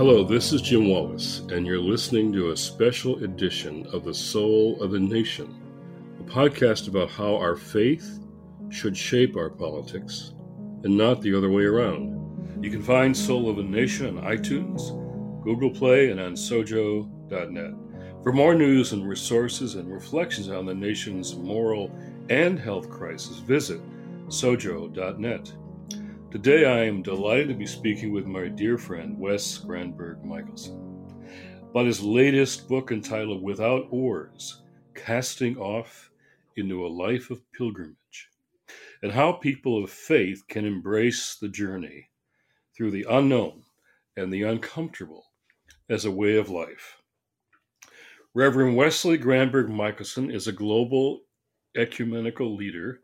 Hello, this is Jim Wallis, and you're listening to a special edition of The Soul of the Nation, a podcast about how our faith should shape our politics and not the other way around. You can find Soul of a Nation on iTunes, Google Play, and on sojo.net. For more news and resources and reflections on the nation's moral and health crisis, visit sojo.net. Today, I am delighted to be speaking with my dear friend Wes Granberg Michaelson about his latest book entitled Without Oars Casting Off into a Life of Pilgrimage, and how people of faith can embrace the journey through the unknown and the uncomfortable as a way of life. Reverend Wesley Granberg Michaelson is a global ecumenical leader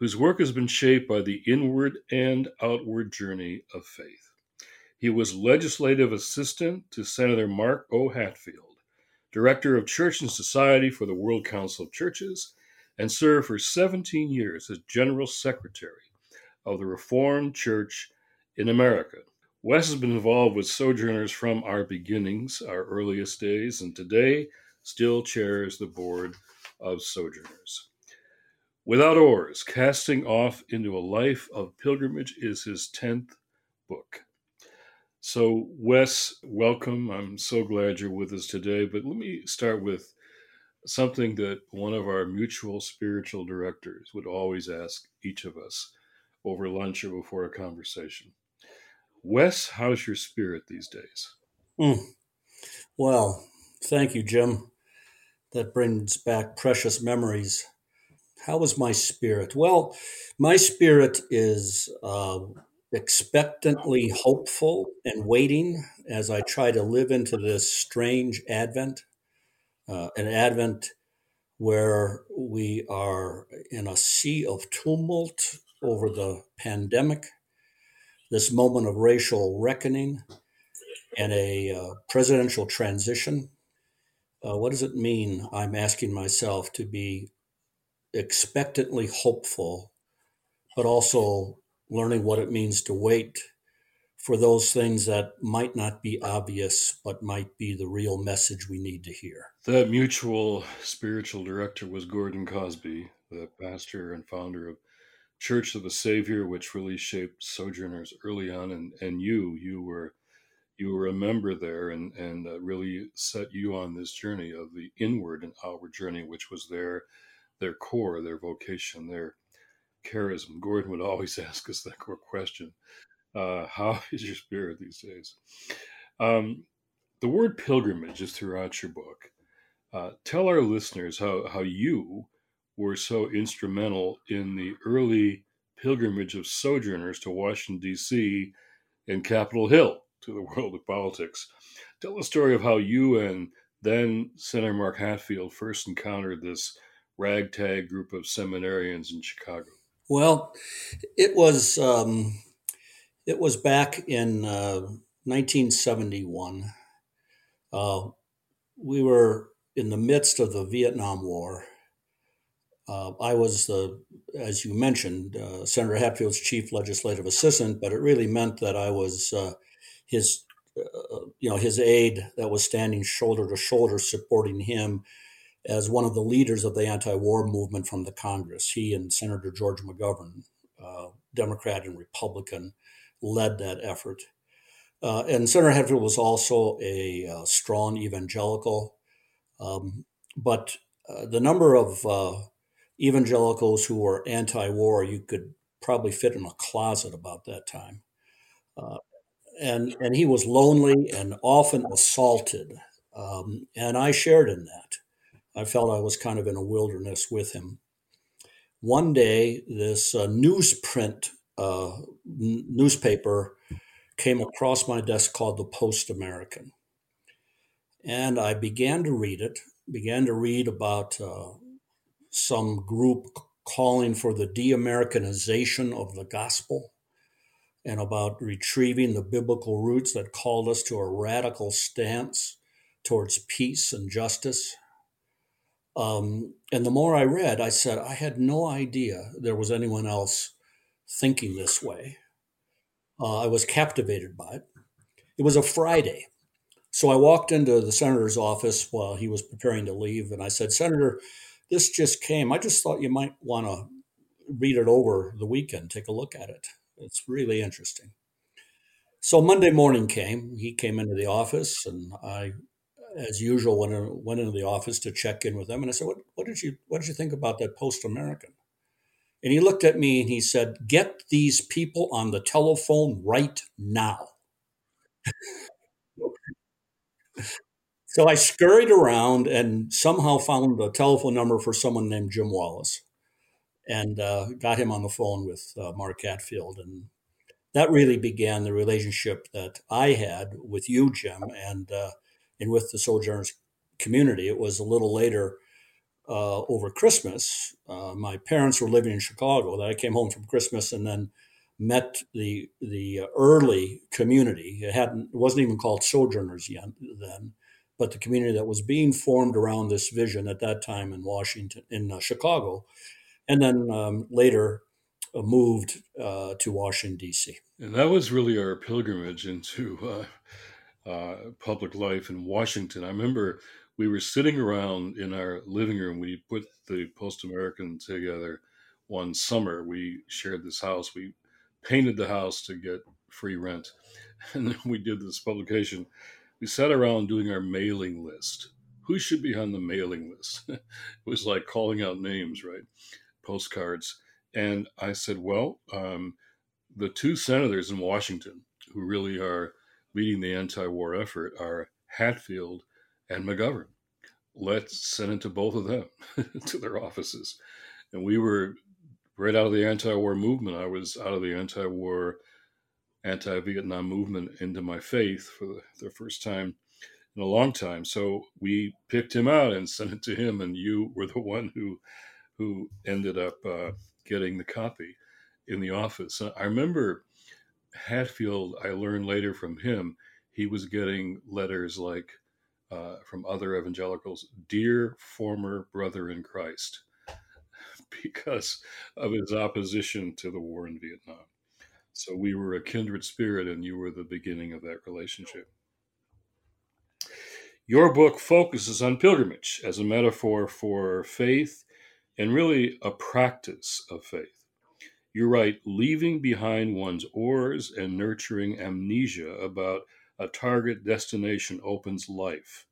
whose work has been shaped by the inward and outward journey of faith. He was legislative assistant to Senator Mark O. Hatfield, director of Church and Society for the World Council of Churches, and served for 17 years as general secretary of the Reformed Church in America. Wes has been involved with Sojourners from our beginnings, our earliest days, and today still chairs the board of Sojourners. Without Oars, Casting Off into a Life of Pilgrimage is his 10th book. So, Wes, welcome. I'm so glad you're with us today. But let me start with something that one of our mutual spiritual directors would always ask each of us over lunch or before a conversation. Wes, how's your spirit these days? Mm. Well, thank you, Jim. That brings back precious memories how was my spirit? Well, my spirit is uh, expectantly hopeful and waiting as I try to live into this strange Advent, uh, an Advent where we are in a sea of tumult over the pandemic, this moment of racial reckoning, and a uh, presidential transition. Uh, what does it mean, I'm asking myself, to be expectantly hopeful, but also learning what it means to wait for those things that might not be obvious, but might be the real message we need to hear. That mutual spiritual director was Gordon Cosby, the pastor and founder of Church of the Savior, which really shaped Sojourners early on. And, and you, you were you were a member there and, and uh, really set you on this journey of the inward and outward journey, which was there their core, their vocation, their charism. Gordon would always ask us that core question uh, How is your spirit these days? Um, the word pilgrimage is throughout your book. Uh, tell our listeners how, how you were so instrumental in the early pilgrimage of sojourners to Washington, D.C. and Capitol Hill to the world of politics. Tell the story of how you and then Senator Mark Hatfield first encountered this ragtag group of seminarians in Chicago? Well, it was um, it was back in uh, 1971. Uh, we were in the midst of the Vietnam War. Uh, I was the, as you mentioned, uh, Senator Hatfield's chief legislative assistant, but it really meant that I was uh, his, uh, you know, his aide that was standing shoulder to shoulder supporting him as one of the leaders of the anti-war movement from the Congress. He and Senator George McGovern, uh, Democrat and Republican, led that effort. Uh, and Senator Hatfield was also a uh, strong evangelical, um, but uh, the number of uh, evangelicals who were anti-war you could probably fit in a closet about that time. And and he was lonely and often assaulted, um, and I shared in that. I felt I was kind of in a wilderness with him. One day, this uh, newsprint uh, n- newspaper came across my desk called the Post American. And I began to read it, began to read about uh, some group calling for the de Americanization of the gospel and about retrieving the biblical roots that called us to a radical stance towards peace and justice um, and the more I read, I said, I had no idea there was anyone else thinking this way. Uh, I was captivated by it. It was a Friday. So I walked into the senator's office while he was preparing to leave, and I said, Senator, this just came. I just thought you might want to read it over the weekend, take a look at it. It's really interesting. So Monday morning came. He came into the office, and I, as usual, went, went into the office to check in with them, And I said, "What, what did you What did you think about that Post American?" And he looked at me and he said, "Get these people on the telephone right now." so I scurried around and somehow found a telephone number for someone named Jim Wallis, and uh, got him on the phone with uh, Mark Hatfield. And that really began the relationship that I had with you, Jim, and, uh, and with the Sojourners community. It was a little later uh, over Christmas. Uh, my parents were living in Chicago. That I came home from Christmas and then met the the early community. It hadn't it wasn't even called Sojourners yet then, but the community that was being formed around this vision at that time in Washington, in uh, Chicago, and then um, later uh, moved uh, to Washington D.C. And that was really our pilgrimage into uh, public life in Washington. I remember we were sitting around in our living room. We put the Post American together one summer. We shared this house. We painted the house to get free rent. And then we did this publication. We sat around doing our mailing list. Who should be on the mailing list? it was like calling out names, right? Postcards. And I said, well, um, the two senators in Washington who really are leading the anti war effort are Hatfield and McGovern. Let's send it to both of them to their offices. And we were right out of the anti-war movement. I was out of the anti-war, anti-Vietnam movement into my faith for the, the first time in a long time. So we picked him out and sent it to him, and you were the one who who ended up uh, getting the copy in the office. I remember Hatfield. I learned later from him he was getting letters like uh, from other evangelicals, "Dear former brother in Christ." because of his opposition to the war in Vietnam. So we were a kindred spirit, and you were the beginning of that relationship. Your book focuses on pilgrimage as a metaphor for faith and really a practice of faith. You write, leaving behind one's oars and nurturing amnesia about a target destination opens life,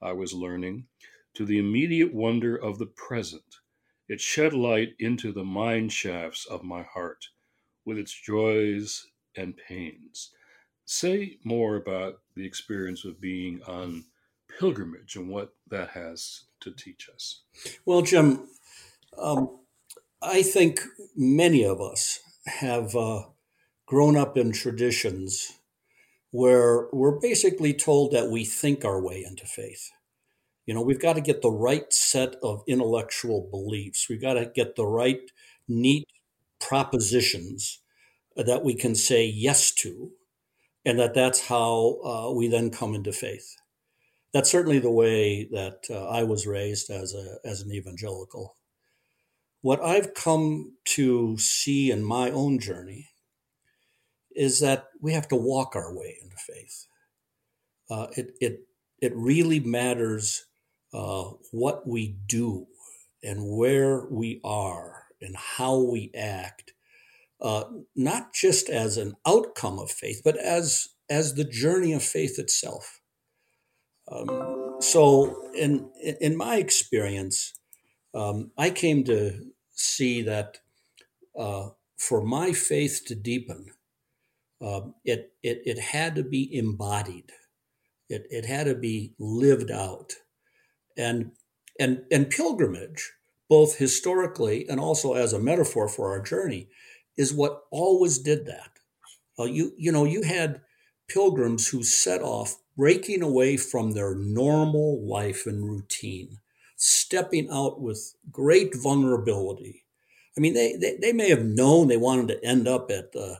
I was learning, to the immediate wonder of the present it shed light into the mine shafts of my heart with its joys and pains. Say more about the experience of being on pilgrimage and what that has to teach us. Well, Jim, um, I think many of us have uh, grown up in traditions where we're basically told that we think our way into faith. You know, we've got to get the right set of intellectual beliefs. We've got to get the right, neat propositions that we can say yes to, and that that's how uh, we then come into faith. That's certainly the way that uh, I was raised as a as an evangelical. What I've come to see in my own journey is that we have to walk our way into faith. Uh, it it it really matters uh, what we do and where we are and how we act, uh, not just as an outcome of faith, but as as the journey of faith itself. Um, so, in in my experience, um, I came to see that uh, for my faith to deepen, uh, it, it it had to be embodied. It it had to be lived out. And and and pilgrimage both historically and also as a metaphor for our journey is what always did that. Uh, you you know you had pilgrims who set off breaking away from their normal life and routine stepping out with great vulnerability i mean they they, they may have known they wanted to end up at the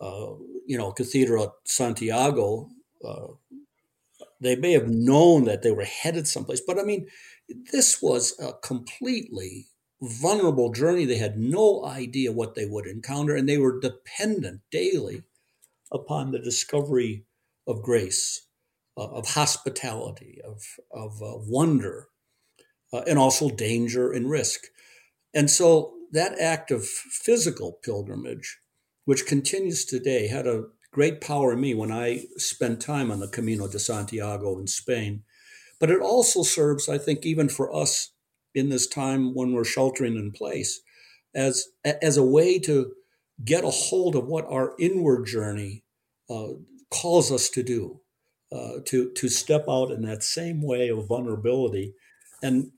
uh, you know cathedral at santiago uh, they may have known that they were headed someplace, but I mean, this was a completely vulnerable journey. They had no idea what they would encounter, and they were dependent daily upon the discovery of grace, uh, of hospitality, of, of uh, wonder, uh, and also danger and risk. And so that act of physical pilgrimage, which continues today, had a great power in me when I spent time on the Camino de Santiago in Spain. But it also serves, I think, even for us in this time when we're sheltering in place, as as a way to get a hold of what our inward journey uh, calls us to do, uh, to to step out in that same way of vulnerability. And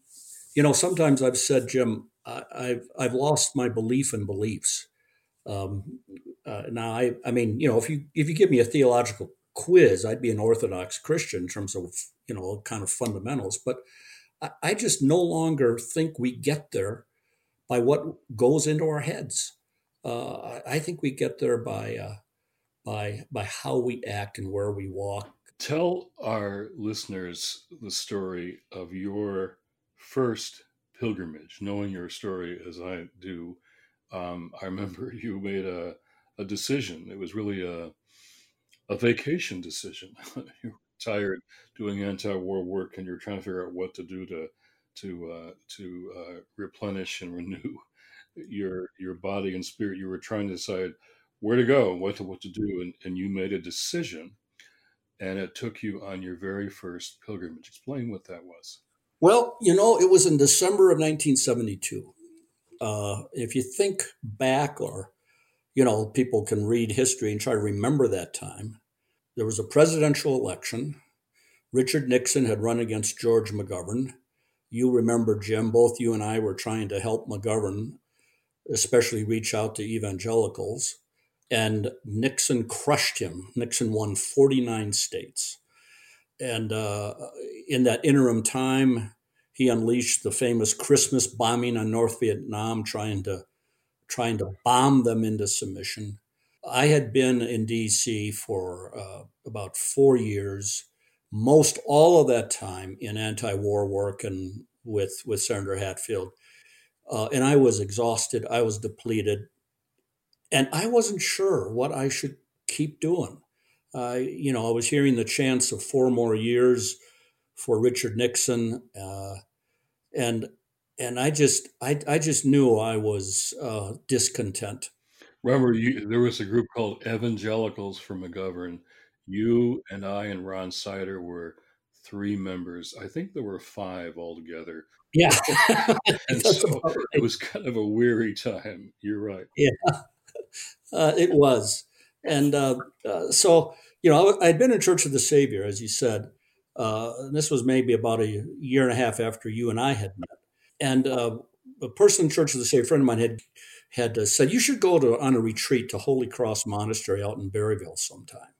you know, sometimes I've said, Jim, I, have I've lost my belief in beliefs. Um, uh, now, I I mean, you know, if you if you give me a theological quiz, I'd be an Orthodox Christian in terms of you know kind of fundamentals, but I, I just no longer think we get there by what goes into our heads. Uh, I think we get there by uh, by by how we act and where we walk. Tell our listeners the story of your first pilgrimage. Knowing your story as I do, um, I remember you made a, a decision. It was really a a vacation decision. you were tired doing anti-war work, and you're trying to figure out what to do to to uh, to uh, replenish and renew your your body and spirit. You were trying to decide where to go, what to what to do, and, and you made a decision, and it took you on your very first pilgrimage. Explain what that was. Well, you know, it was in December of 1972. Uh, if you think back, or you know, people can read history and try to remember that time. There was a presidential election. Richard Nixon had run against George McGovern you remember, Jim, both you and I were trying to help McGovern, especially reach out to evangelicals. And Nixon crushed him. Nixon won 49 states. And uh, in that interim time, he unleashed the famous Christmas bombing on North Vietnam, trying to trying to bomb them into submission. I had been in D.C. for uh, about four years, most all of that time in anti-war work and with with Senator Hatfield, uh, and I was exhausted. I was depleted, and I wasn't sure what I should keep doing. I, you know, I was hearing the chance of four more years for Richard Nixon, uh, and and I just I, I just knew I was uh, discontent. Remember, you, there was a group called Evangelicals for McGovern you and I and Ron Sider were three members. I think there were five altogether. Yeah. and so right. it was kind of a weary time. You're right. Yeah, uh, it was. And uh, uh, so, you know, I'd been in Church of the Savior, as you said. Uh, this was maybe about a year and a half after you and I had met. And uh, a person in Church of the Savior, friend of mine, had had uh, said, You should go to on a retreat to Holy Cross Monastery out in Berryville sometime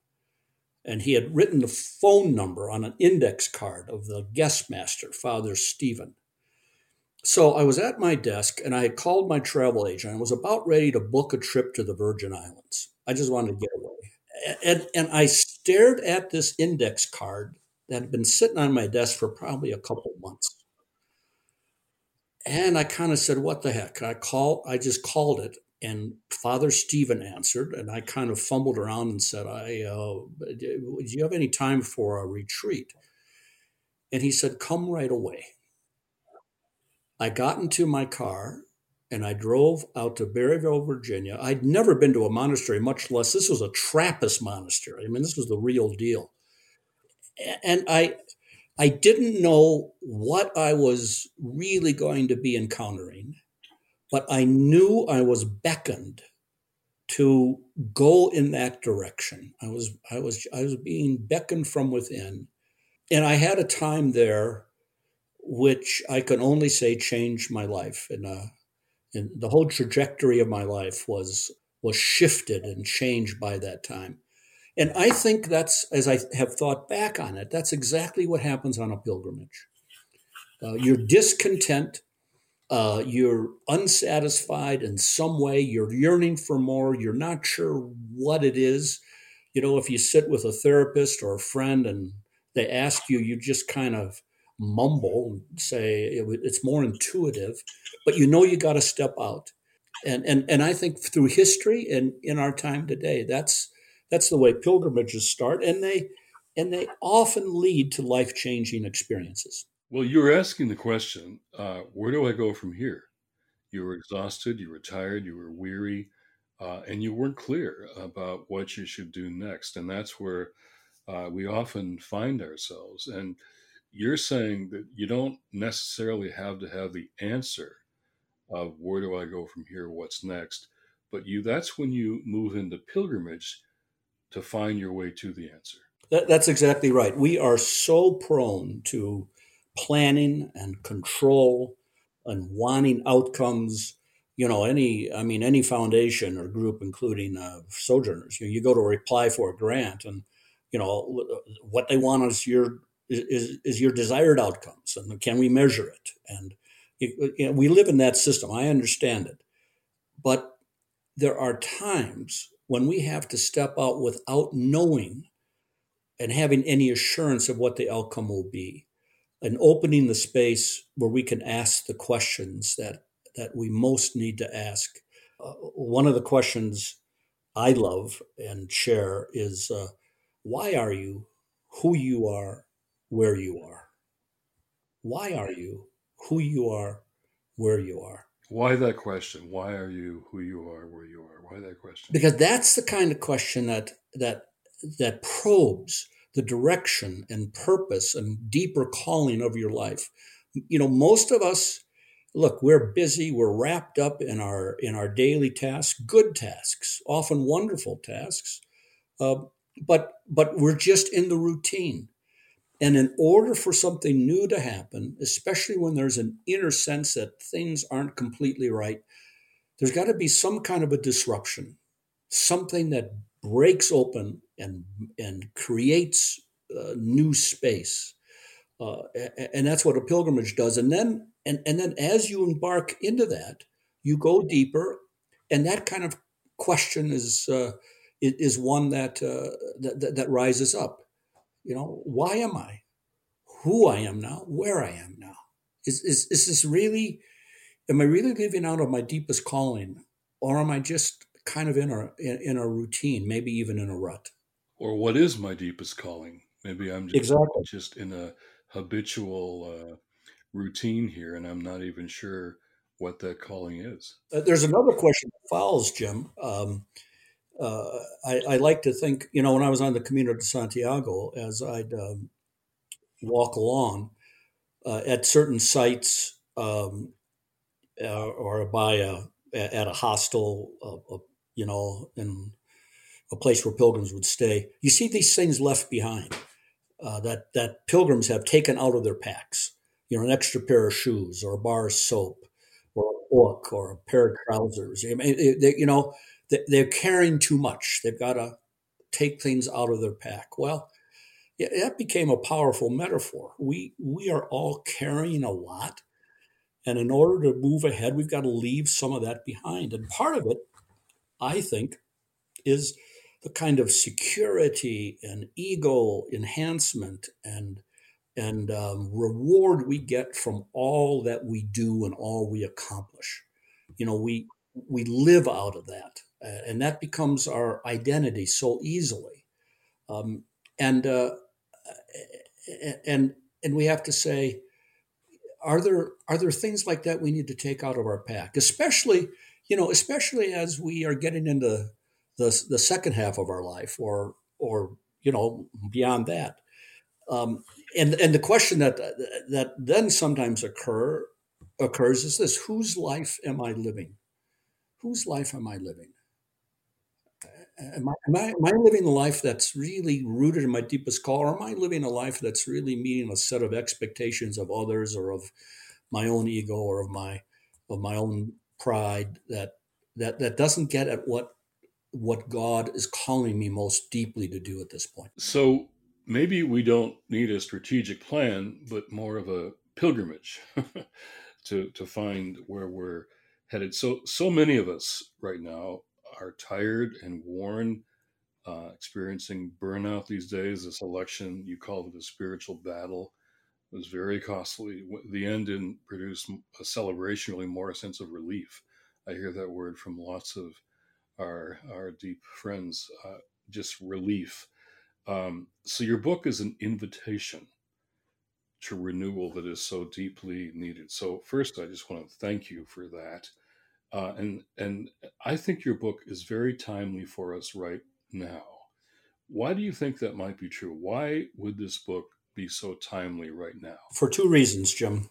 and he had written the phone number on an index card of the guest master, Father Stephen. So I was at my desk and I had called my travel agent. I was about ready to book a trip to the Virgin Islands. I just wanted to get away. And, and I stared at this index card that had been sitting on my desk for probably a couple months. And I kind of said, what the heck? I call I just called it and Father Stephen answered, and I kind of fumbled around and said, "I, uh, do you have any time for a retreat?" And he said, "Come right away." I got into my car and I drove out to Berryville, Virginia. I'd never been to a monastery, much less this was a Trappist monastery. I mean, this was the real deal. And I, I didn't know what I was really going to be encountering but I knew I was beckoned to go in that direction. I was I was I was being beckoned from within. And I had a time there which I can only say changed my life and uh and the whole trajectory of my life was was shifted and changed by that time. And I think that's as I have thought back on it, that's exactly what happens on a pilgrimage. Uh, you're discontent uh, you're unsatisfied in some way, you're yearning for more, you're not sure what it is. You know, if you sit with a therapist or a friend and they ask you, you just kind of mumble and say it's more intuitive, but you know you got to step out. And, and, and I think through history and in our time today, that's, that's the way pilgrimages start, and they and they often lead to life changing experiences. Well, you were asking the question, uh, where do I go from here? You were exhausted, you were tired, you were weary, uh, and you weren't clear about what you should do next. And that's where uh, we often find ourselves. And you're saying that you don't necessarily have to have the answer of where do I go from here, what's next, but you that's when you move into pilgrimage to find your way to the answer. That, that's exactly right. We are so prone to planning and control and wanting outcomes you know any i mean any foundation or group including uh, sojourners you, know, you go to apply for a grant and you know what they want is your is, is your desired outcomes and can we measure it? And know, we live in that system. I understand it. But there are times when we have to step out without knowing and having any assurance of what the outcome will be and opening the space where we can ask the questions that that we most need to ask. Uh, one of the questions i love and share is uh, why are you who you are where you are why are you who you are where you are why that question why are you who you are where you are why that question because that's the kind of question that that that probes the direction and purpose and deeper calling of your life. You know, most of us look, we're busy, we're wrapped up in our in our daily tasks, good tasks, often wonderful tasks. Uh, but but we're just in the routine. And in order for something new to happen, especially when there's an inner sense that things aren't completely right, there's got to be some kind of a disruption, something that breaks open and and creates a new space. Uh, and that's what a pilgrimage does. And then and, and then as you embark into that, you go deeper, and that kind of question is uh, is one that, uh, that that rises up. You know, why am I? Who I am now? Where I am now? Is is is this really? Am I really living out of my deepest calling, or am I just kind of in a in, in a routine, maybe even in a rut. Or what is my deepest calling? Maybe I'm just, exactly. just in a habitual uh, routine here, and I'm not even sure what that calling is. Uh, there's another question that follows, Jim. Um, uh, I, I, like to think, you know, when I was on the Camino de Santiago, as I'd um, walk along uh, at certain sites um, uh, or by a at a hostel, you know, in a place where pilgrims would stay. You see these things left behind uh, that that pilgrims have taken out of their packs. You know, an extra pair of shoes, or a bar of soap, or a book, or a pair of trousers. I mean, they, you know, they're carrying too much. They've got to take things out of their pack. Well, that became a powerful metaphor. We we are all carrying a lot, and in order to move ahead, we've got to leave some of that behind. And part of it I think, is the kind of security and ego enhancement and and um, reward we get from all that we do and all we accomplish. You know, we we live out of that, and that becomes our identity so easily. Um, and uh, and and we have to say, are there are there things like that we need to take out of our pack, especially you know, especially as we are getting into the the second half of our life, or or you know beyond that. Um, and and the question that that then sometimes occur occurs is this: Whose life am I living? Whose life am I living? Am I, am, I, am I living a life that's really rooted in my deepest call, or am I living a life that's really meeting a set of expectations of others, or of my own ego, or of my of my own pride that that that doesn't get at what what God is calling me most deeply to do at this point. So maybe we don't need a strategic plan, but more of a pilgrimage to to find where we're headed. So so many of us right now are tired and worn, uh, experiencing burnout these days. This election, you called it a spiritual battle it was very costly. The end didn't produce a celebration, really more a sense of relief. I hear that word from lots of our our deep friends. Uh, just relief. Um, so your book is an invitation to renewal that is so deeply needed. So first, I just want to thank you for that, uh, and and I think your book is very timely for us right now. Why do you think that might be true? Why would this book be so timely right now? For two reasons, Jim.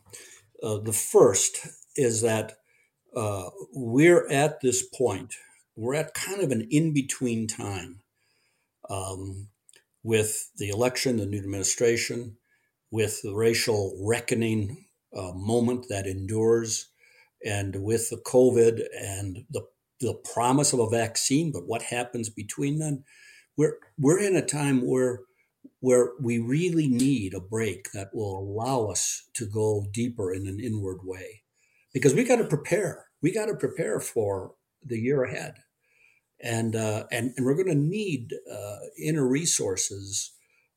Uh, the first is that uh, we're at this point. We're at kind of an in between time um, with the election, the new administration, with the racial reckoning uh, moment that endures, and with the COVID and the the promise of a vaccine. But what happens between then? We're we're in a time where where we really need a break that will allow us to go deeper in an inward way, because we got to prepare. We got to prepare for the year ahead, and uh, and and we're going to need uh, inner resources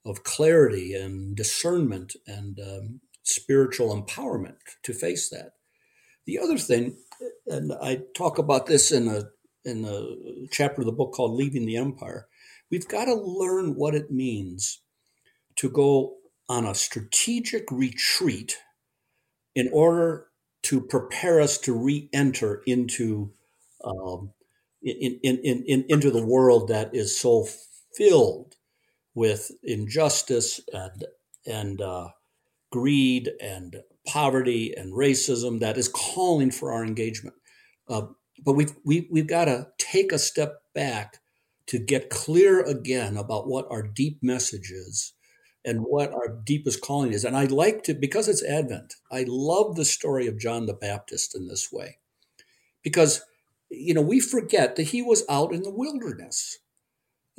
of clarity and discernment and um, spiritual empowerment to face that. The other thing, and I talk about this in a in a chapter of the book called "Leaving the Empire," we've got to learn what it means to go on a strategic retreat in order to prepare us to re-enter into um, in, in, in, in, into the world that is so filled with injustice and and uh, greed and poverty and racism that is calling for our engagement. Uh, but we've we, we've got to take a step back to get clear again about what our deep message is and what our deepest calling is. And I like to because it's Advent. I love the story of John the Baptist in this way, because you know we forget that he was out in the wilderness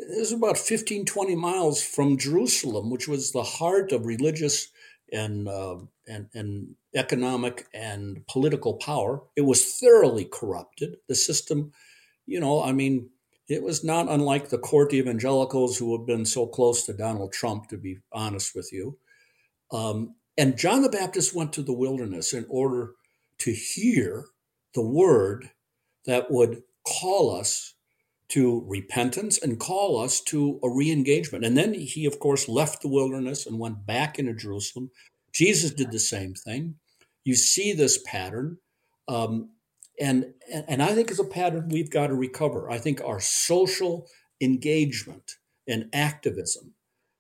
it was about 15, 20 miles from Jerusalem, which was the heart of religious and, uh, and, and economic and political power. It was thoroughly corrupted. The system, you know, I mean, it was not unlike the court evangelicals who have been so close to Donald Trump, to be honest with you. Um, and John the Baptist went to the wilderness in order to hear the word that would call us to repentance and call us to a re-engagement. And then he, of course, left the wilderness and went back into Jerusalem. Jesus did the same thing. You see this pattern. Um, and, and I think it's a pattern we've got to recover. I think our social engagement and activism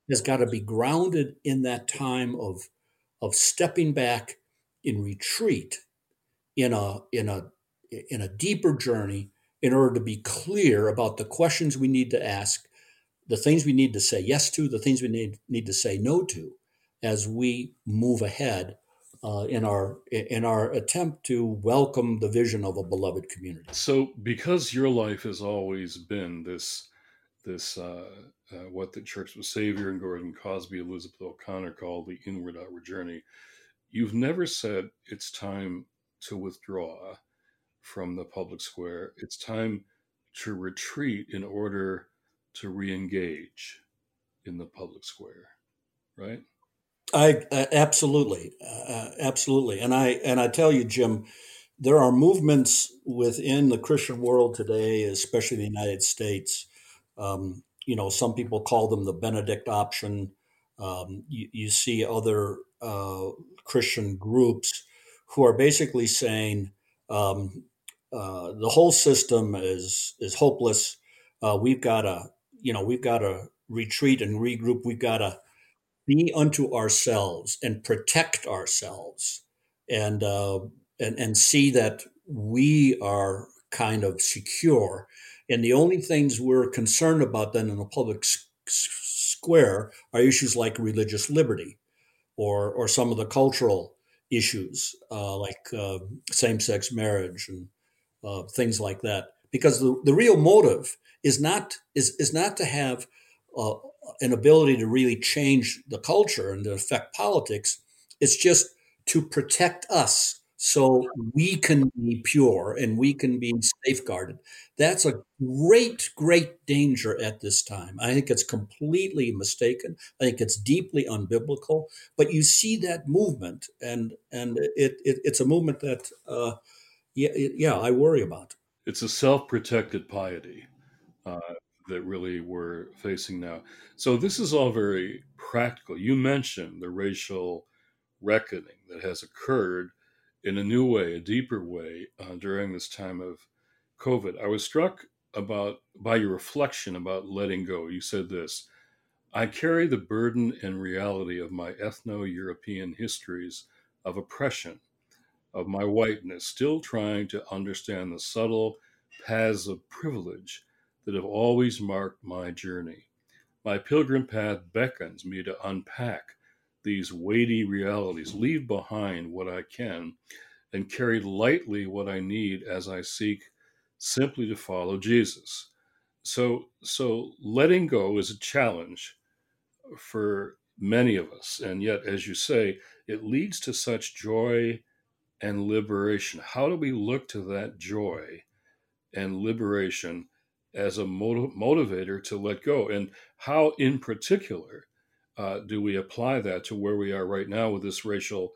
has got to be grounded in that time of, of stepping back in retreat in a, in a, in a deeper journey in order to be clear about the questions we need to ask, the things we need to say yes to, the things we need, need to say no to as we move ahead uh, in our in our attempt to welcome the vision of a beloved community. So, because your life has always been this this uh, uh, what the Church of Savior and Gordon Cosby, Elizabeth O'Connor called the inward outward journey, you've never said it's time to withdraw from the public square. It's time to retreat in order to re-engage in the public square, right? I uh, absolutely, uh, absolutely, and I and I tell you, Jim, there are movements within the Christian world today, especially the United States. Um, you know, some people call them the Benedict option. Um, you, you, see other uh, Christian groups who are basically saying, um, uh, the whole system is is hopeless. Uh, we've got to, you know, we've got to retreat and regroup. We've got to be unto ourselves and protect ourselves, and uh, and and see that we are kind of secure. And the only things we're concerned about then in the public s- square are issues like religious liberty, or or some of the cultural issues uh, like uh, same-sex marriage and uh, things like that. Because the, the real motive is not is is not to have uh, an ability to really change the culture and to affect politics. It's just to protect us so we can be pure and we can be safeguarded. That's a great, great danger at this time. I think it's completely mistaken. I think it's deeply unbiblical. But you see that movement, and and it, it it's a movement that uh, yeah, yeah, I worry about. It's a self-protected piety. Uh, that really we're facing now. So this is all very practical. You mentioned the racial reckoning that has occurred in a new way, a deeper way uh, during this time of COVID. I was struck about by your reflection about letting go. You said this. I carry the burden and reality of my ethno European histories of oppression, of my whiteness, still trying to understand the subtle paths of privilege that have always marked my journey. My pilgrim path beckons me to unpack these weighty realities, leave behind what I can, and carry lightly what I need as I seek simply to follow Jesus. So, so letting go is a challenge for many of us, and yet, as you say, it leads to such joy and liberation. How do we look to that joy and liberation as a motiv- motivator to let go? And how, in particular, uh, do we apply that to where we are right now with this racial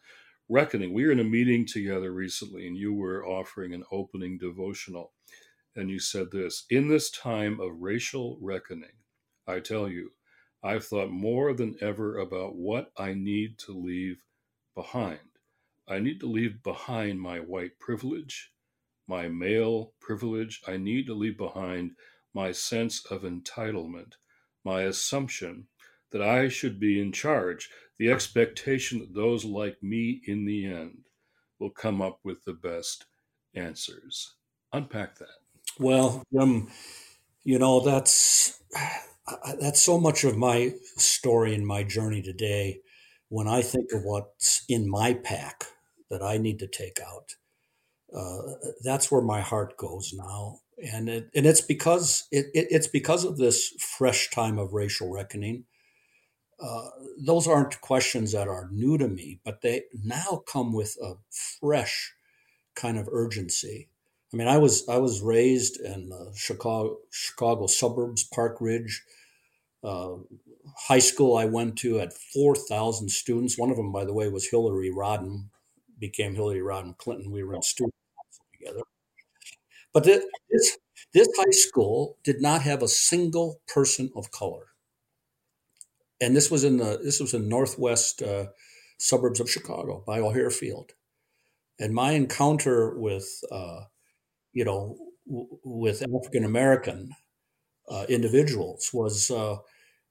reckoning? We were in a meeting together recently, and you were offering an opening devotional. And you said this In this time of racial reckoning, I tell you, I've thought more than ever about what I need to leave behind. I need to leave behind my white privilege, my male privilege. I need to leave behind my sense of entitlement, my assumption that I should be in charge, the expectation that those like me in the end will come up with the best answers. Unpack that. Well, um, you know that's that's so much of my story and my journey today. When I think of what's in my pack that I need to take out, uh, that's where my heart goes now, and it, and it's because it, it, it's because of this fresh time of racial reckoning uh, those aren't questions that are new to me, but they now come with a fresh kind of urgency. I mean, I was I was raised in uh, Chicago Chicago suburbs, Park Ridge. Uh, high school I went to had four thousand students. One of them, by the way, was Hillary Rodham, became Hillary Rodham Clinton. We were in student together. But this this high school did not have a single person of color and this was in the this was in northwest uh, suburbs of Chicago by O'Hare Field, and my encounter with uh, you know w- with African American uh, individuals was uh,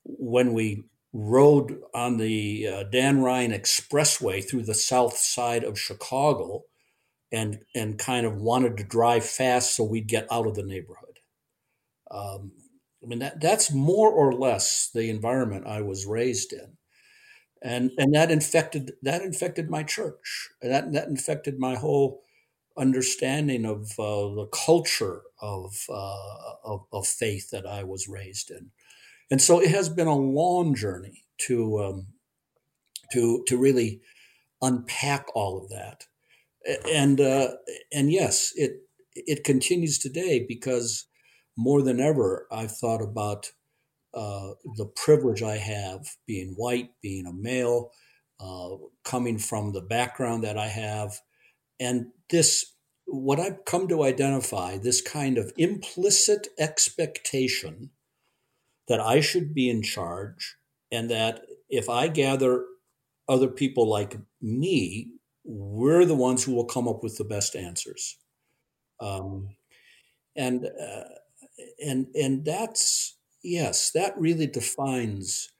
when we rode on the uh, Dan Ryan Expressway through the south side of Chicago, and and kind of wanted to drive fast so we'd get out of the neighborhood. Um, I mean, that, that's more or less the environment I was raised in. And, and that infected that infected my church. And that that infected my whole understanding of uh, the culture of, uh, of, of faith that I was raised in, and so it has been a long journey to um, to to really unpack all of that, and uh, and yes, it it continues today because more than ever, I've thought about uh, the privilege I have being white, being a male, uh, coming from the background that I have. And this, what I've come to identify, this kind of implicit expectation that I should be in charge and that if I gather other people like me, we're the ones who will come up with the best answers. Um, and uh, and and that's yes, that really defines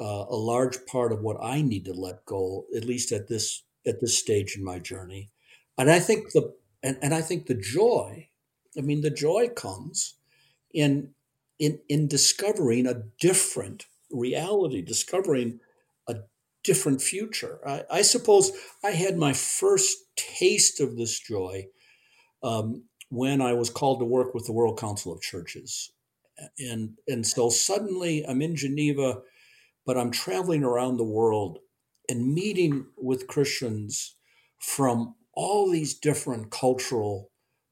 uh, a large part of what I need to let go, at least at this at this stage in my journey. And I think the and, and I think the joy, I mean, the joy comes in in in discovering a different reality, discovering a different future. I, I suppose I had my first taste of this joy um, when I was called to work with the World Council of Churches. And, and so suddenly I'm in Geneva, but I'm traveling around the world and meeting with Christians from all these different cultural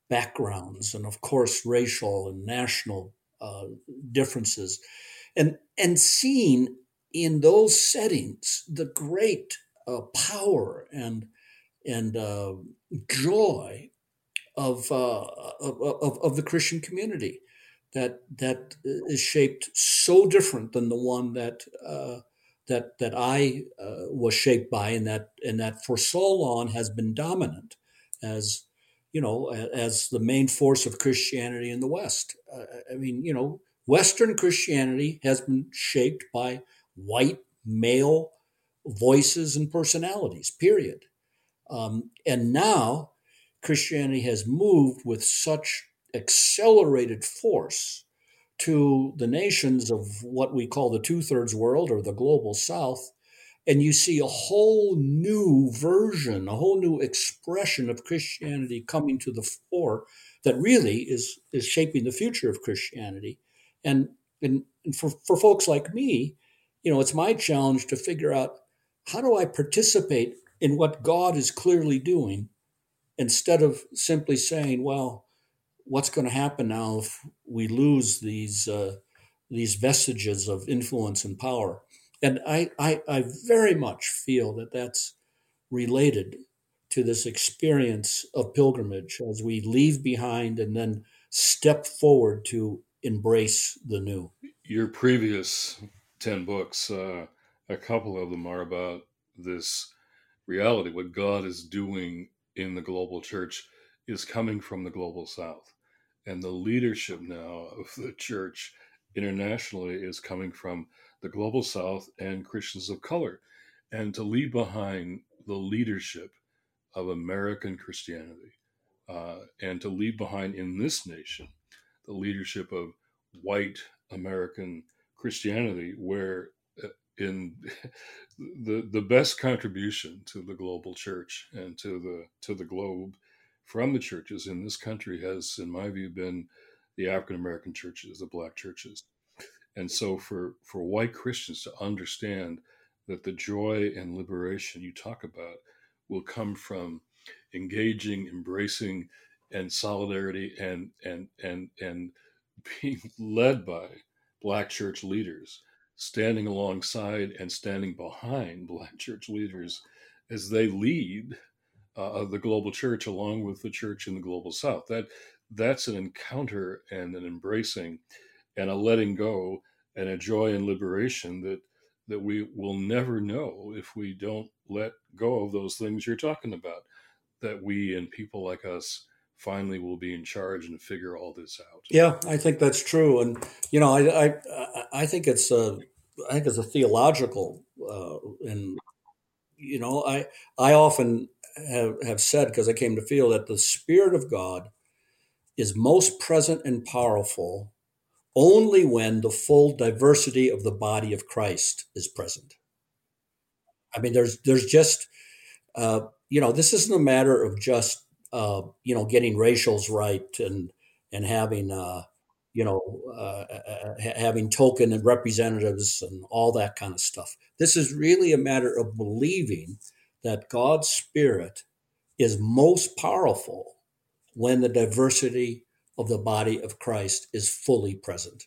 backgrounds and, of course, racial and national uh, differences, and, and seeing in those settings the great uh, power and, and uh, joy of, uh, of, of, of, the Christian community. that that is shaped so different than the one that uh, that that I uh, was shaped by, and that and that for so long has been dominant as you know as the main force of Christianity in the West. Uh, I mean, you know, Western Christianity has been shaped by white male voices and personalities. Period. Um, and now Christianity has moved with such accelerated force to the nations of what we call the two thirds world or the global south. And you see a whole new version, a whole new expression of Christianity coming to the fore that really is, is shaping the future of Christianity. And, and, and for, for folks like me, you know, it's my challenge to figure out how do I participate in what God is clearly doing instead of simply saying, well, what's going to happen now if we lose these uh, these vestiges of influence and power? And I, I, I very much feel that that's related to this experience of pilgrimage as we leave behind and then step forward to embrace the new. Your previous 10 books, uh, a couple of them are about this reality, what God is doing in the global church is coming from the global south. And the leadership now of the church internationally is coming from the global south and Christians of color. And to leave behind the leadership of American Christianity uh, and to leave behind in this nation the leadership of white American Christianity, where uh, in the the best contribution to the global church and to the to the globe from the churches in this country has, in my view, been the African American churches, the black churches. And so for for white Christians to understand that the joy and liberation you talk about will come from engaging, embracing, and solidarity and and and and being led by black church leaders standing alongside and standing behind Black church leaders as they lead uh, the global church along with the church in the global south. That that's an encounter and an embracing and a letting go and a joy and liberation that that we will never know if we don't let go of those things you're talking about. That we and people like us finally will be in charge and figure all this out. Yeah, I think that's true, and you know, I I, I think it's a I think it's a theological, uh, and you know, I I often have, have said because I came to feel that the Spirit of God is most present and powerful only when the full diversity of the body of Christ is present. I mean, there's there's just uh, you know, this isn't a matter of just uh, you know getting racials right and and having uh, you know, uh, uh, having token and representatives and all that kind of stuff. This is really a matter of believing that God's Spirit is most powerful when the diversity of the body of Christ is fully present.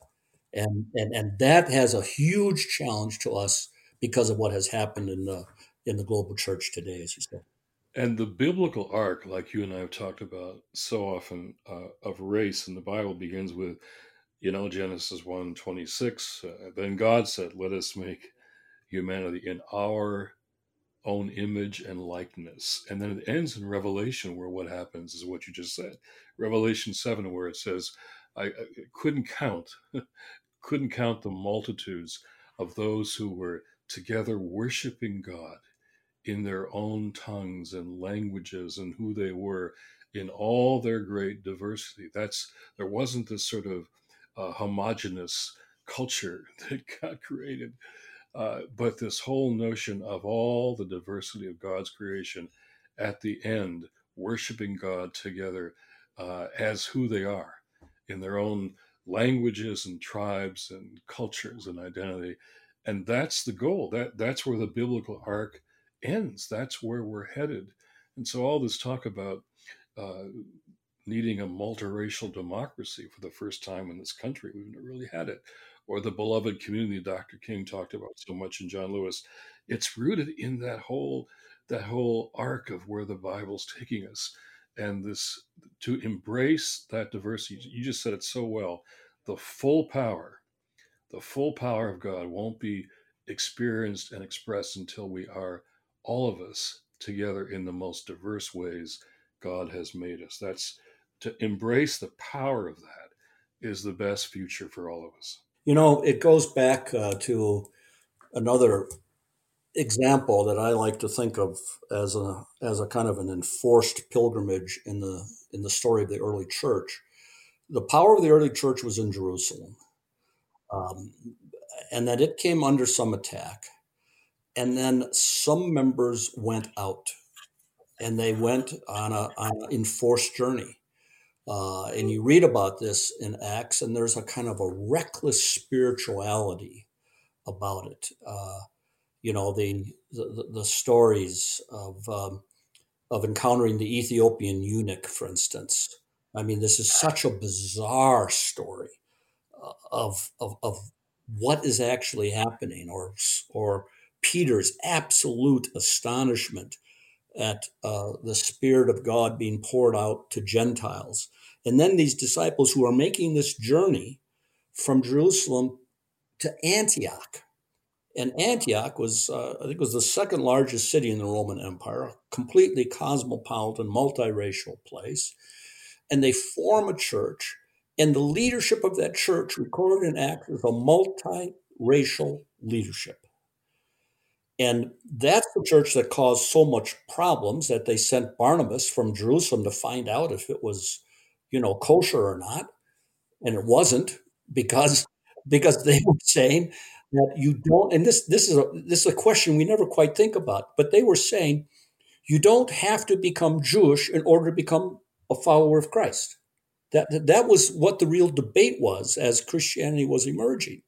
And, and, and that has a huge challenge to us because of what has happened in the, in the global church today, as you said. And the biblical arc, like you and I have talked about so often, uh, of race in the Bible begins with, you know, Genesis 1 26. Uh, then God said, Let us make humanity in our own image and likeness. And then it ends in Revelation, where what happens is what you just said. Revelation 7, where it says, I, I couldn't count, couldn't count the multitudes of those who were together worshiping God in their own tongues and languages and who they were in all their great diversity. That's there wasn't this sort of uh, homogenous culture that God created, uh, but this whole notion of all the diversity of God's creation at the end, worshiping God together uh, as who they are in their own languages and tribes and cultures and identity. And that's the goal. That that's where the biblical arc ends. That's where we're headed. And so all this talk about uh, needing a multiracial democracy for the first time in this country, we've never really had it. Or the beloved community Dr. King talked about so much in John Lewis. It's rooted in that whole that whole arc of where the Bible's taking us and this to embrace that diversity. You just said it so well. the full power, the full power of God won't be experienced and expressed until we are all of us together in the most diverse ways God has made us. That's to embrace the power of that is the best future for all of us. You know, it goes back uh, to another example that I like to think of as a as a kind of an enforced pilgrimage in the in the story of the early church. The power of the early church was in Jerusalem, um, and that it came under some attack, and then some members went out, and they went on a on an enforced journey. Uh, and you read about this in Acts, and there's a kind of a reckless spirituality about it. Uh, you know the the, the stories of um, of encountering the Ethiopian eunuch, for instance. I mean, this is such a bizarre story uh, of, of of what is actually happening, or or Peter's absolute astonishment at uh, the Spirit of God being poured out to Gentiles, and then these disciples who are making this journey from Jerusalem to Antioch and Antioch was, uh, I think, was the second largest city in the Roman Empire, a completely cosmopolitan, multiracial place. And they form a church, and the leadership of that church, recorded in Acts, is a multiracial leadership. And that's the church that caused so much problems that they sent Barnabas from Jerusalem to find out if it was, you know, kosher or not. And it wasn't because because they were saying that you don't and this this is a this is a question we never quite think about but they were saying you don't have to become jewish in order to become a follower of christ that that was what the real debate was as christianity was emerging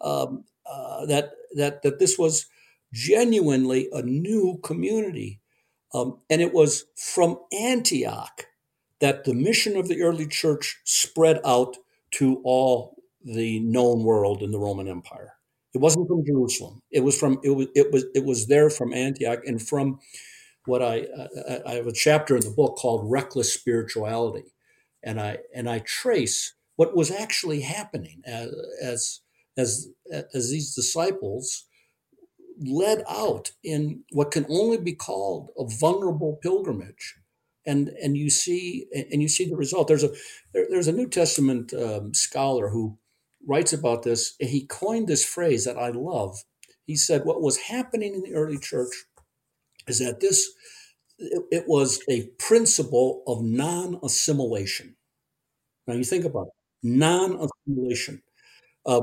um, uh, that that that this was genuinely a new community um, and it was from antioch that the mission of the early church spread out to all the known world in the roman empire it wasn't from Jerusalem. It was from it was it was it was there from Antioch and from what I uh, I have a chapter in the book called reckless spirituality, and I and I trace what was actually happening as as as, as these disciples led out in what can only be called a vulnerable pilgrimage and and you see and you see the result there's a there, there's a new testament um, scholar who writes about this. He coined this phrase that I love. He said, What was happening in the early church is that this it, it was a principle of non-assimilation. Now you think about it, non-assimilation. Uh,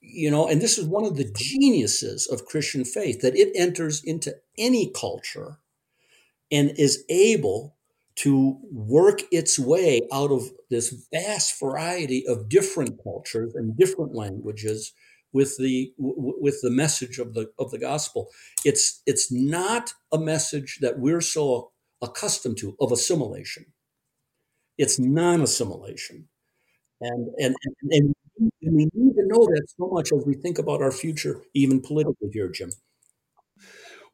you know, and this is one of the geniuses of Christian faith that it enters into any culture and is able to work its way out of this vast variety of different cultures and different languages with the with the message of the of the gospel. It's it's not a message that we're so accustomed to of assimilation. It's non-assimilation. And and and, and we need to know that so much as we think about our future even politically here jim.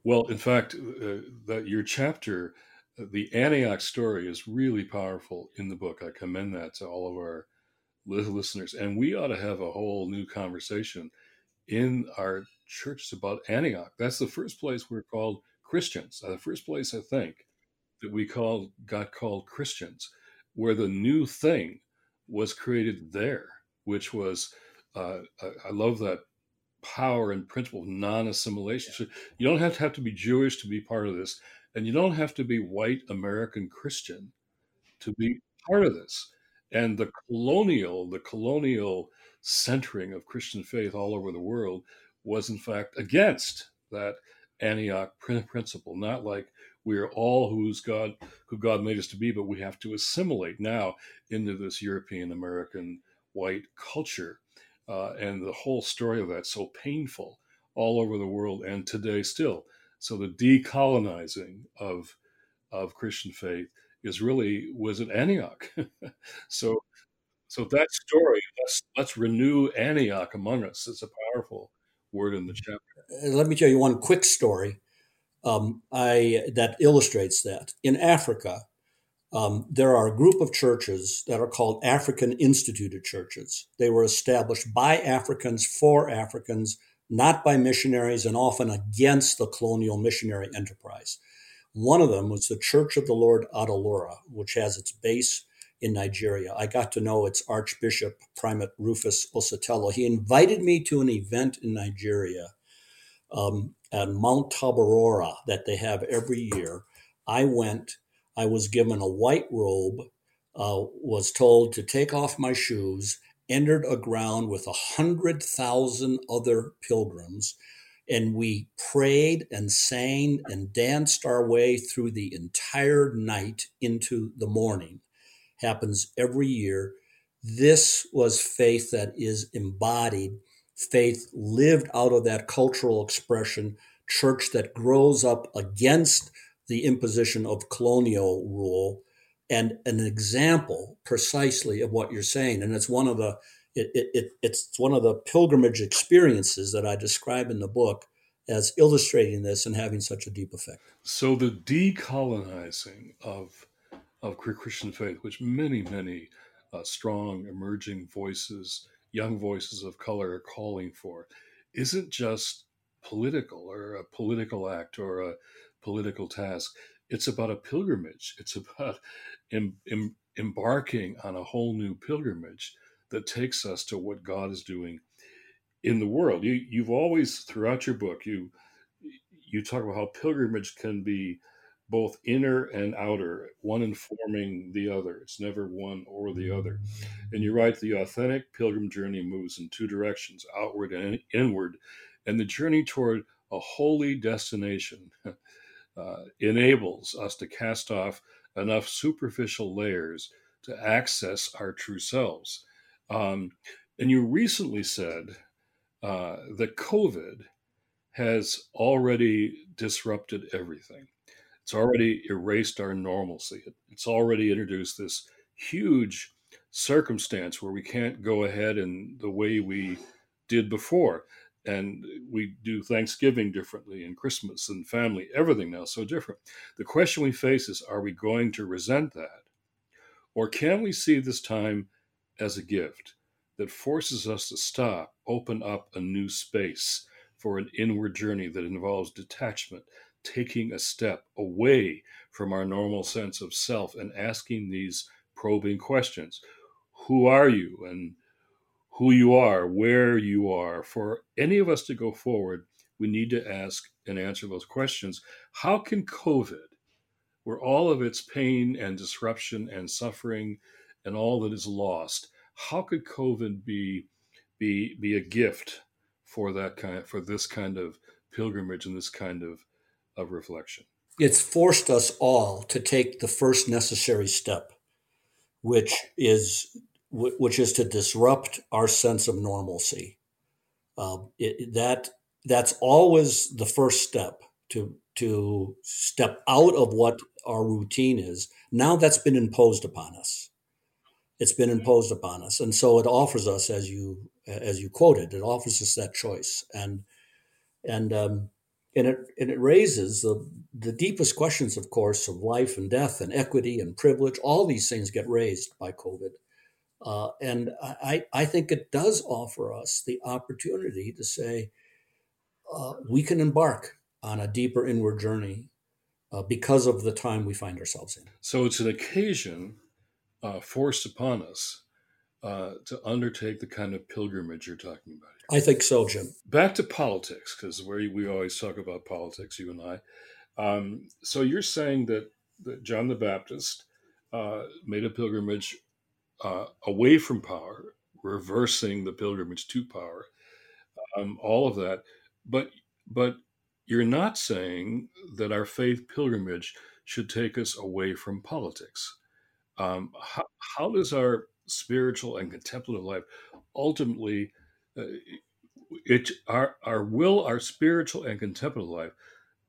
Well in fact uh, that your chapter the Antioch story is really powerful in the book. I commend that to all of our listeners. And we ought to have a whole new conversation in our churches about Antioch. That's the first place we're called Christians. Uh, the first place I think that we called got called Christians, where the new thing was created there, which was uh, I love that power and principle of non-assimilation. So you don't have to have to be Jewish to be part of this. And you don't have to be white American Christian to be part of this. And the colonial, the colonial centering of Christian faith all over the world was in fact against that Antioch principle, not like we are all who's God, who God made us to be, but we have to assimilate now into this European American white culture. Uh, and the whole story of that so painful all over the world and today still so the decolonizing of of Christian faith is really was at Antioch. so so that story, let's let's renew Antioch among us. It's a powerful word in the chapter. Uh, let me tell you one quick story um, I that illustrates that. In Africa, Um, there are a group of churches that are called African instituted churches. They were established by Africans for Africans, not by missionaries, and often against the colonial missionary enterprise. One of them was the Church of the Lord Aladura, which has its base in Nigeria. I got to know its Archbishop, Primate Rufus Ositelu. He invited me to an event in Nigeria um, at Mount Tabarora that they have every year. I went, I was given a white robe, uh, was told to take off my shoes, entered a ground with a hundred thousand other pilgrims, and we prayed and sang and danced our way through the entire night into the morning. Happens every year. This was faith that is embodied, faith lived out of that cultural expression, church that grows up against the imposition of colonial rule, and an example precisely of what you're saying. And it's one of the it, it, it, it's one of the pilgrimage experiences that I describe in the book as illustrating this and having such a deep effect. So the decolonizing of of Christian faith, which many many uh, strong emerging voices, young voices of color are calling for, isn't just political or a political act or a political task. It's about a pilgrimage. It's about em, em, embarking on a whole new pilgrimage that takes us to what God is doing in the world. You, you've always, throughout your book, you you talk about how pilgrimage can be both inner and outer, one informing the other. It's never one or the other. And you write the authentic pilgrim journey moves in two directions, outward and inward, and the journey toward a holy destination uh, enables us to cast off enough superficial layers to access our true selves. Um, and you recently said uh, that COVID has already disrupted everything. It's already erased our normalcy. It's already introduced this huge circumstance where we can't go ahead in the way we did before. And we do Thanksgiving differently and Christmas and family, everything now so different. The question we face is are we going to resent that? Or can we see this time as a gift that forces us to stop, open up a new space for an inward journey that involves detachment, taking a step away from our normal sense of self and asking these probing questions Who are you? And who you are, where you are. For any of us to go forward, we need to ask and answer those questions. How can COVID, where all of its pain and disruption and suffering and all that is lost, how could COVID be be be a gift for that kind for this kind of pilgrimage and this kind of of reflection? It's forced us all to take the first necessary step, which is which is to disrupt our sense of normalcy. Uh, it, that that's always the first step to to step out of what our routine is. Now that's been imposed upon us. It's been imposed upon us. And so it offers us as you as you quoted it offers us that choice. And and um, and it and it raises the the deepest questions of course of life and death and equity and privilege. All these things get raised by covid uh, and I, I think it does offer us the opportunity to say uh, we can embark on a deeper inward journey uh, because of the time we find ourselves in. So it's an occasion uh, forced upon us uh, to undertake the kind of pilgrimage you're talking about. Here. I think so, Jim. Back to politics, because where we always talk about politics, you and I. Um, so you're saying that, that John the Baptist uh, made a pilgrimage uh, away from power, reversing the pilgrimage to power, um, all of that. But but you're not saying that our faith pilgrimage should take us away from politics. Um, how, how, does our spiritual and contemplative life ultimately uh, it our our will our spiritual and contemplative life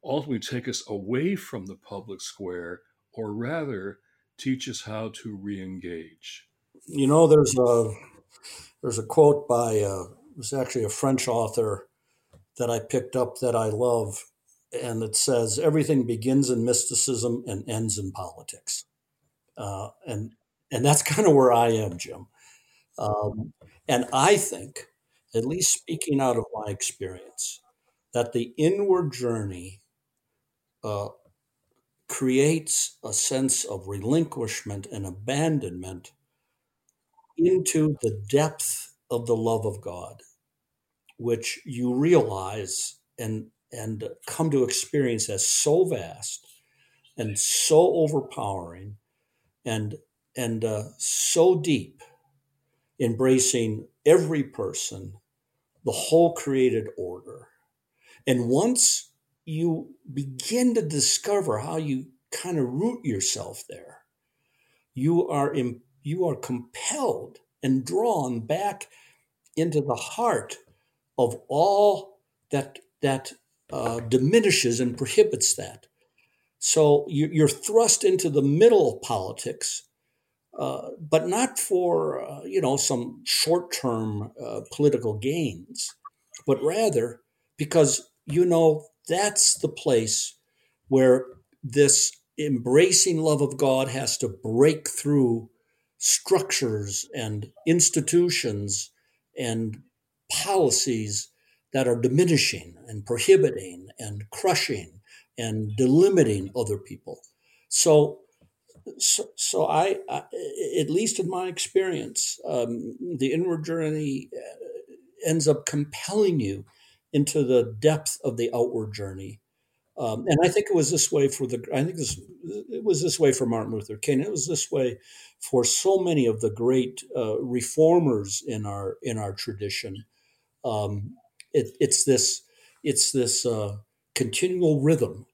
ultimately take us away from the public square or rather teach us how to re-engage you know there's a there's a quote by uh, it was actually a french author that i picked up that i love and it says everything begins in mysticism and ends in politics uh, and and that's kind of where I am, Jim. Um, and I think, at least speaking out of my experience, that the inward journey uh, creates a sense of relinquishment and abandonment into the depth of the love of God, which you realize and and come to experience as so vast and so overpowering and and uh, so deep, embracing every person, the whole created order. And once you begin to discover how you kind of root yourself there, you are in, you are compelled and drawn back into the heart of all that that uh, diminishes and prohibits that. So you're thrust into the middle of politics, uh, but not for uh, you know some short-term uh, political gains, but rather because you know that's the place where this embracing love of God has to break through structures and institutions and policies that are diminishing and prohibiting and crushing and delimiting other people. So, so, so I, I at least in my experience, um, the inward journey uh, ends up compelling you into the depth of the outward journey. Um, and I think it was this way for the. I think this it was this way for Martin Luther King. It was this way for so many of the great uh, reformers in our in our tradition. Um, it, it's this it's this uh, continual rhythm,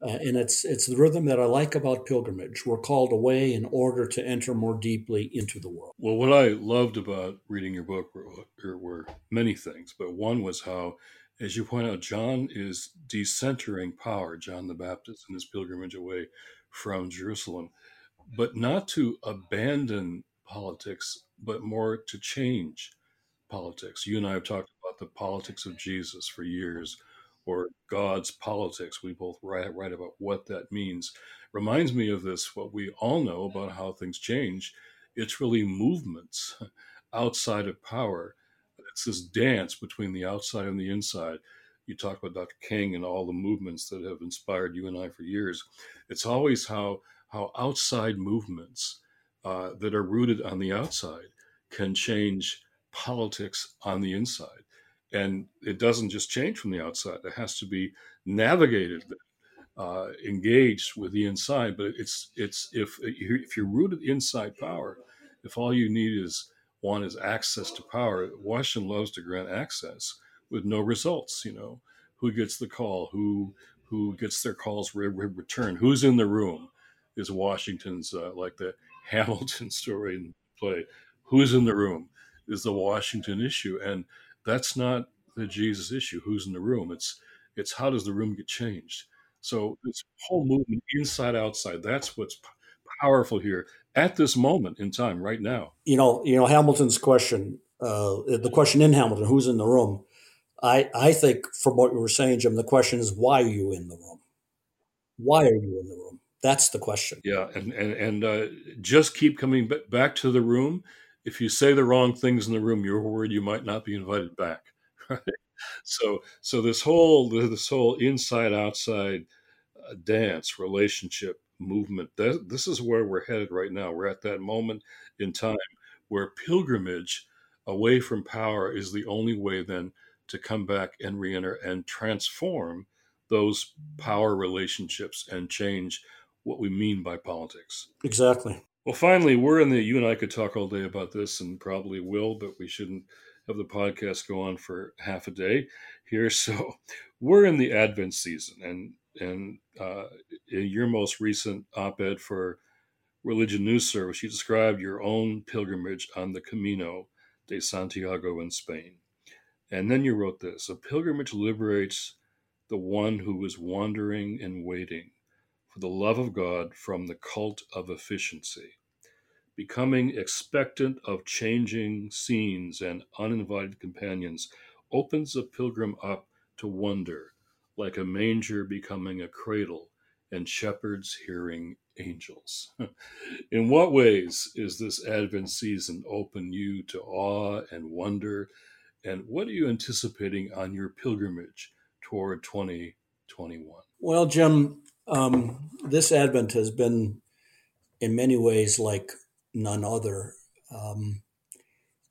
uh, and it's it's the rhythm that I like about pilgrimage. We're called away in order to enter more deeply into the world. Well, what I loved about reading your book were, were many things, but one was how, as you point out, John is decentering power, John the Baptist, in his pilgrimage away from Jerusalem, but not to abandon politics, but more to change politics. You and I have talked about the politics of Jesus for years or God's politics. We both write, write about what that means. Reminds me of this, what we all know about how things change. It's really movements outside of power. It's this dance between the outside and the inside. You talk about Dr. King and all the movements that have inspired you and I for years. It's always how how outside movements uh, that are rooted on the outside can change politics on the inside and it doesn't just change from the outside it has to be navigated uh, engaged with the inside but it's it's if if you're rooted inside power if all you need is one is access to power washington loves to grant access with no results you know who gets the call who who gets their calls re- re- returned who's in the room is washington's uh, like the hamilton story in play who's in the room is the washington issue and that's not the Jesus issue. Who's in the room? It's it's how does the room get changed? So this whole movement, inside outside, that's what's p- powerful here at this moment in time, right now. You know, you know Hamilton's question, uh, the question in Hamilton, who's in the room? I I think from what you were saying, Jim, the question is why are you in the room? Why are you in the room? That's the question. Yeah, and and and uh, just keep coming back to the room if you say the wrong things in the room, you're worried you might not be invited back. Right? So, so this whole this whole inside outside uh, dance relationship movement. That, this is where we're headed right now. We're at that moment in time where pilgrimage away from power is the only way then to come back and reenter and transform those power relationships and change what we mean by politics. Exactly. Well, finally, we're in the. You and I could talk all day about this, and probably will, but we shouldn't have the podcast go on for half a day here. So, we're in the Advent season, and and uh, in your most recent op-ed for Religion News Service, you described your own pilgrimage on the Camino de Santiago in Spain, and then you wrote this: "A pilgrimage liberates the one who is wandering and waiting." For the love of God from the cult of efficiency becoming expectant of changing scenes and uninvited companions opens a pilgrim up to wonder, like a manger becoming a cradle and shepherds hearing angels. In what ways is this Advent season open you to awe and wonder? And what are you anticipating on your pilgrimage toward 2021? Well, Jim, um, this Advent has been in many ways like none other. Um,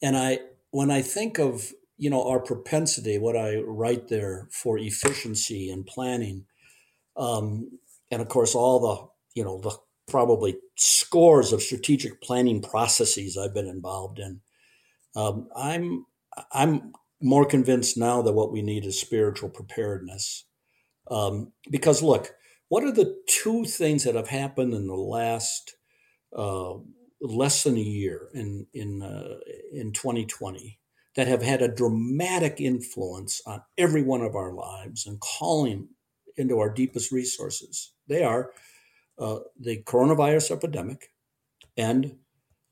and I, when I think of you know our propensity, what I write there for efficiency and planning, um, and of course all the you know the probably scores of strategic planning processes I've been involved in. Um, I'm I'm more convinced now that what we need is spiritual preparedness. Um, because look, what are the two things that have happened in the last uh, less than a year in in uh, in 2020 that have had a dramatic influence on every one of our lives and calling into our deepest resources? They are uh, the coronavirus epidemic and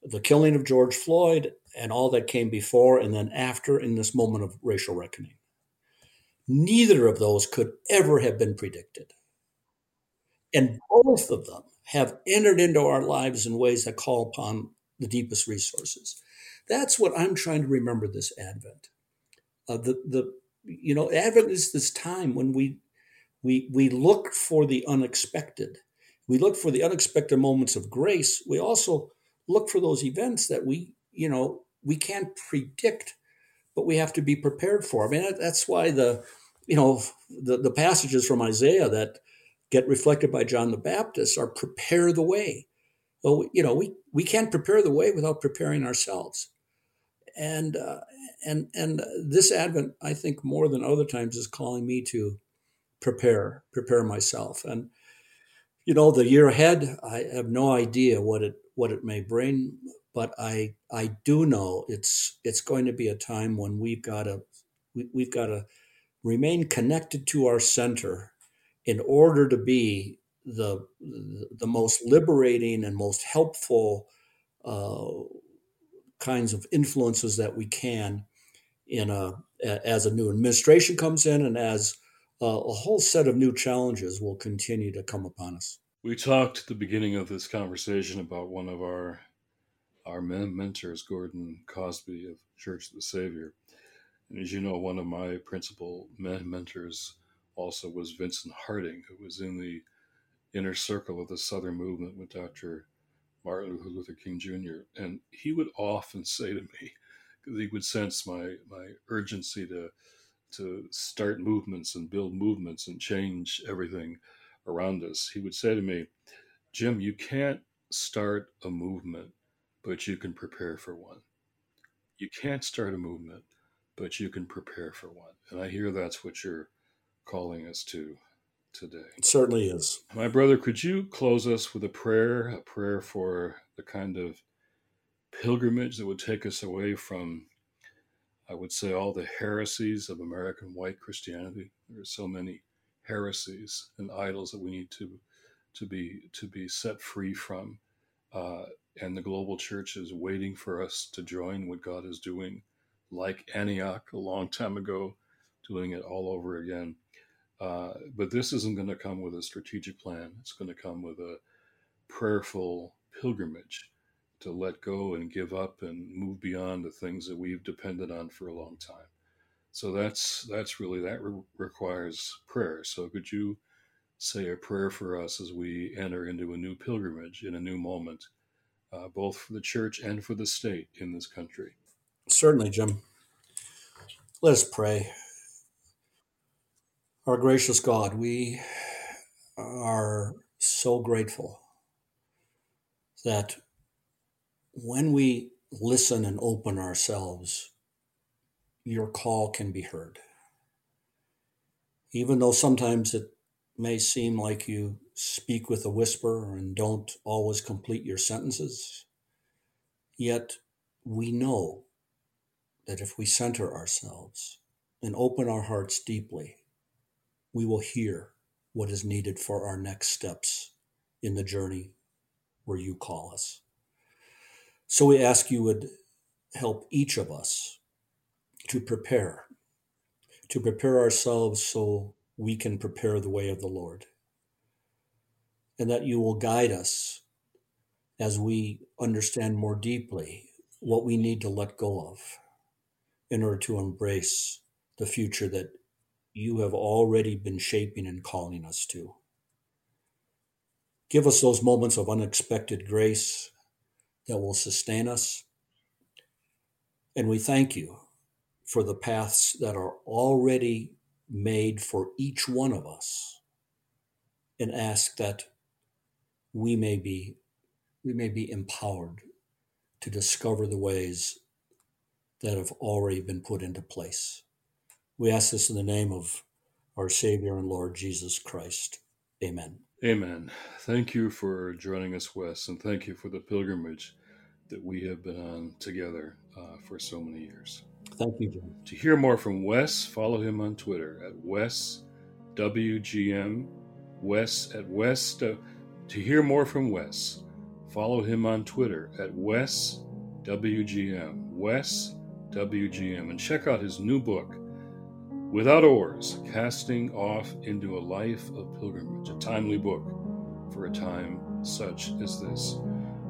the killing of George Floyd and all that came before and then after in this moment of racial reckoning. Neither of those could ever have been predicted. And both of them have entered into our lives in ways that call upon the deepest resources. That's what I'm trying to remember this Advent. Uh, the the you know Advent is this time when we we we look for the unexpected. We look for the unexpected moments of grace. We also look for those events that we you know we can't predict, but we have to be prepared for. I mean that's why the you know the the passages from Isaiah that get reflected by John the Baptist are prepare the way. Well, you know, we, we can't prepare the way without preparing ourselves. And, uh, and, and this Advent, I think more than other times is calling me to prepare, prepare myself. And, you know, the year ahead, I have no idea what it, what it may bring, but I, I do know it's, it's going to be a time when we've got to, we, we've got to remain connected to our center in order to be the the most liberating and most helpful uh, kinds of influences that we can in a as a new administration comes in and as a, a whole set of new challenges will continue to come upon us. We talked at the beginning of this conversation about one of our our mentors, Gordon Cosby of Church of the Savior. And as you know, one of my principal mentors also was Vincent Harding, who was in the inner circle of the Southern movement with Dr. Martin Luther King Jr. And he would often say to me, because he would sense my my urgency to to start movements and build movements and change everything around us. He would say to me, Jim, you can't start a movement, but you can prepare for one. You can't start a movement, but you can prepare for one. And I hear that's what you're calling us to today. It certainly is. My brother, could you close us with a prayer, a prayer for the kind of pilgrimage that would take us away from, I would say, all the heresies of American white Christianity? There are so many heresies and idols that we need to to be to be set free from. Uh, and the global church is waiting for us to join what God is doing, like Antioch a long time ago, doing it all over again. Uh, but this isn't going to come with a strategic plan. It's going to come with a prayerful pilgrimage to let go and give up and move beyond the things that we've depended on for a long time. So that's that's really that re- requires prayer. So could you say a prayer for us as we enter into a new pilgrimage in a new moment, uh, both for the church and for the state in this country? Certainly, Jim. Let us pray. Our gracious God, we are so grateful that when we listen and open ourselves, your call can be heard. Even though sometimes it may seem like you speak with a whisper and don't always complete your sentences, yet we know that if we center ourselves and open our hearts deeply, we will hear what is needed for our next steps in the journey where you call us. So we ask you would help each of us to prepare, to prepare ourselves so we can prepare the way of the Lord. and that you will guide us as we understand more deeply what we need to let go of in order to embrace the future that you have already been shaping and calling us to. Give us those moments of unexpected grace that will sustain us. And we thank you for the paths that are already made for each one of us and ask that we may be we may be empowered to discover the ways that have already been put into place. We ask this in the name of our Savior and Lord Jesus Christ. Amen. Amen. Thank you for joining us, Wes, and thank you for the pilgrimage that we have been on together uh, for so many years. Thank you, Jim. To hear more from Wes, follow him on Twitter at Wes WGM. Wes at Wes. Uh, to hear more from Wes, follow him on Twitter at Wes WGM. Wes WGM. And check out his new book, Without Oars Casting Off into a Life of Pilgrimage, a timely book for a time such as this.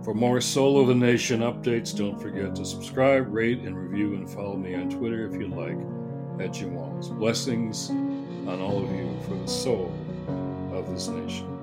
For more Soul of the Nation updates, don't forget to subscribe, rate, and review, and follow me on Twitter if you'd like at Jim Wallis. Blessings on all of you for the soul of this nation.